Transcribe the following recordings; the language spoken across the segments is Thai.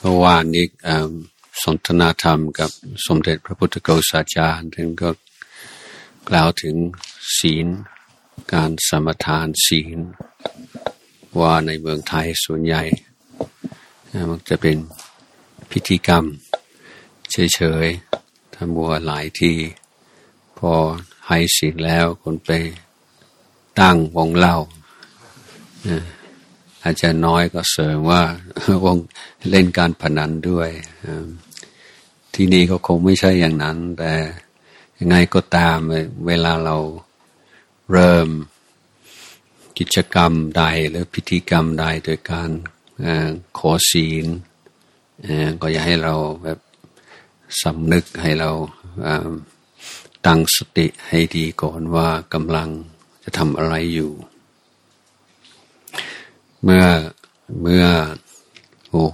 เมื่อวานนี้สนทนาธรรมกับสมเด็จพระพุทธโฆษาจารย์ท่านก็กล่าวถึงศีล การสมทานศีล ว่าในเมืองไทยส่วนใหญ่ มันจะเป็นพิธีกรรมเฉยๆทำบัวหลายที่ พอให้ศีลแล้วคนไปตั้งวงเล่า อาจจะน้อยก็เสริมว่าวงเล่นการพนันด้วย ที่นี่ก็คงไม่ใช่อย่างนั้น แต่ยังไงก็ตามเวลาเราเริ่มกิจกรรมใดหรือพิธีกรรมใดโดยการขอศีลก็อยากให้เราแบบสำนึกให้เราตั้งสติให้ดีก่อนว่ากำลังจะทำอะไรอยู่ เมื่อเมื่อโอ้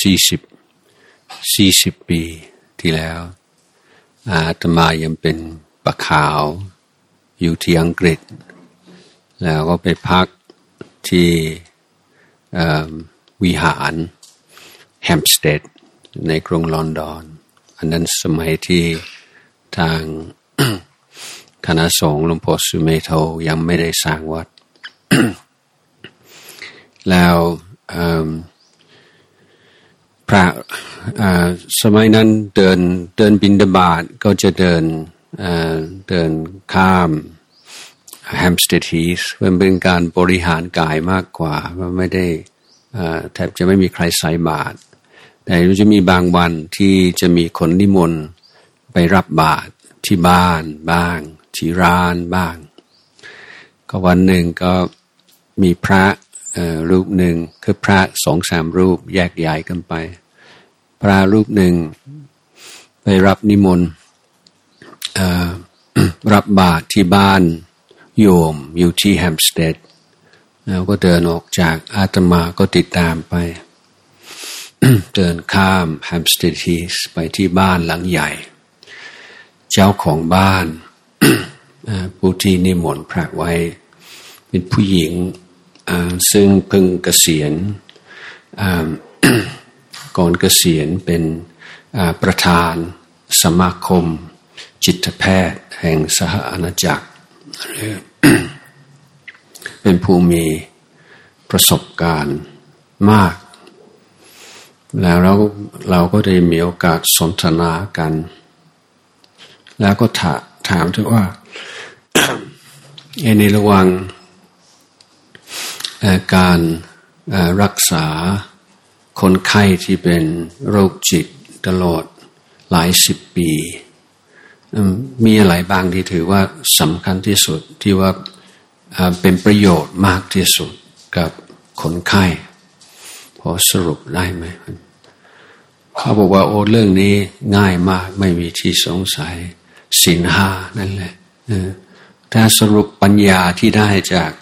สี่สิบสี่สิบปีที่แล้ว อาตมายังเป็นปะขาวอยู่ที่อังกฤษ แล้วก็ไปพักที่วิหารแฮมสเตดในกรุงลอนดอน อันนั้นสมัยที่ทางคณะสงฆ์หลวงพ่อสุเมโทยังไม่ได้สร้างวัด แล้วพระสมัยนั้นเดินเดินบินดาบาทก็จะเดินเดินข้ามแฮมสเตดฮีสมันเป็นการบริหารกายมากกว่ามันไม่ได้แทบจะไม่มีใครใส่บาตรแต่จะมีบางวันที่จะมีคนนิมนต์ไปรับบาตรที่บ้านบ้าง ที่ร้านบ้าง ก็วันหนึ่งก็มีพระ รูปหนึ่งคือพระสองสามรูปแยกย้ายกันไป พระรูปหนึ่งไปรับนิมนต์รับบาตรที่บ้านโยมอยู่ที่แฮมสเตดแล้วก็เดินออกจากอาตมาก็ติดตามไป เดินข้ามแฮมสเตดฮีสไปที่บ้านหลังใหญ่ เจ้าของบ้านผู้ที่นิมนต์พระไว้ เป็นผู้หญิง ซึ่งพึงเกษียณก่อนเกษียณเป็นประธานสมาคม จิตแพทย์แห่งสหอาณาจักร เป็นผู้มีประสบการณ์มาก แล้วเราเราก็ได้มีโอกาสสนทนากัน แล้วก็ถาถามถึงว่าในระหว่าง การรักษาคนไข้ที่เป็นโรคจิตตลอดหลายสิบปี มีอะไรบางที่ถือว่าสำคัญที่สุดที่ว่าเป็นประโยชน์มากที่สุดกับคนไข้พอสรุปได้ไหมเขาบอกว่าโอ้เรื่องนี้ง่ายมากไม่มีที่สงสัยสินห้านั่นแหละถ้าสรุปปัญญาที่ได้จาก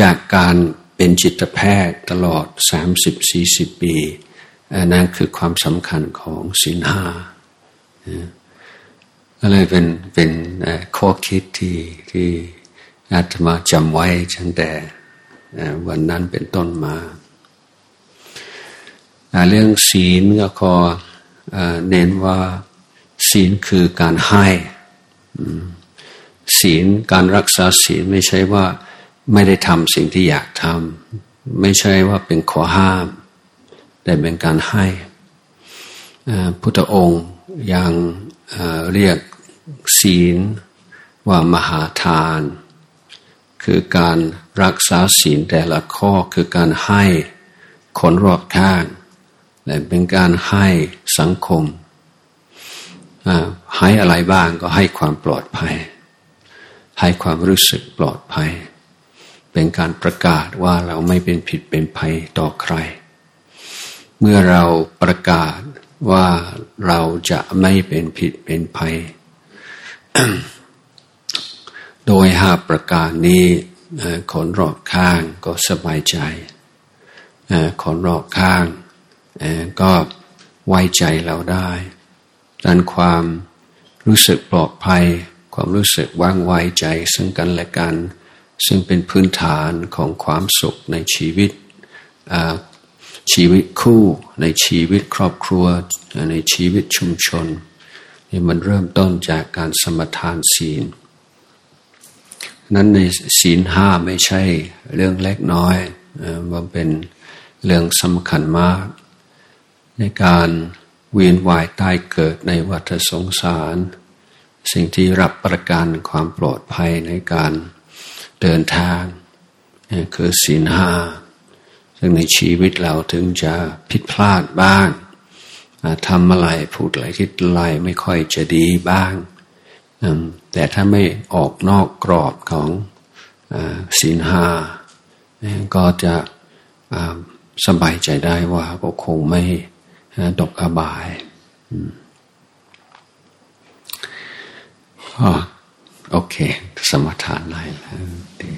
จากการ เป็นจิตแพทย์ตลอดสามสิบสี่สิบปีนั่นคือความสำคัญของสินห้าก็เลยเป็นเป็นข้อคิดที่ที่อาตมาจำไว้ตั้งแต่วันนั้นเป็นต้นมาเรื่องศีลก็ขอเน้นว่าศีลคือการให้ศีลการรักษาศีลไม่ใช่ว่า ไม่ได้ทำสิ่งที่อยากทำไม่ใช่ว่าเป็นขอห้าม แต่เป็นการให้พุทธองค์ยังเรียกศีลว่ามหาทาน คือการรักษาศีลแต่ละข้อคือการให้คนรอบข้างและเป็นการให้สังคมให้อะไรบ้างก็ให้ความปลอดภัย ให้ความรู้สึกปลอดภัย เป็นการประกาศว่าเราไม่เป็นผิดเป็นภัยต่อใคร เมื่อเราประกาศว่าเราจะไม่เป็นผิดเป็นภัย โดยหาประกาศนี้คนรอบข้างก็สบายใจคนรอบข้างก็ไว้ใจเราได้ดันความรู้สึกปลอดภัย ความรู้สึกว่างไว้ใจซึ่งกันและกัน ซึ่งเป็นพื้นฐานของความสุขในชีวิต ชีวิตคู่ในชีวิตครอบครัวในชีวิตชุมชนนี่มันเริ่มต้นจากการสมทานศีล นั้นในศีลห้าไม่ใช่เรื่องเล็กน้อยมันเป็นเรื่องสำคัญมาก ในการเวียนว่ายตายเกิดในวัฏสงสาร สิ่งที่รับประกันความปลอดภัยในการ เดินทางคือศีลห้าซึ่งในชีวิตเราถึงจะผิดพลาดบ้างทำอะไรพูดอะไรคิดอะไรไม่ค่อยจะดีบ้าง แต่ถ้าไม่ออกนอกกรอบของศีลห้าก็จะสบายใจได้ว่าก็คงไม่ตกอบาย โอเค สมถานไลแล้วดี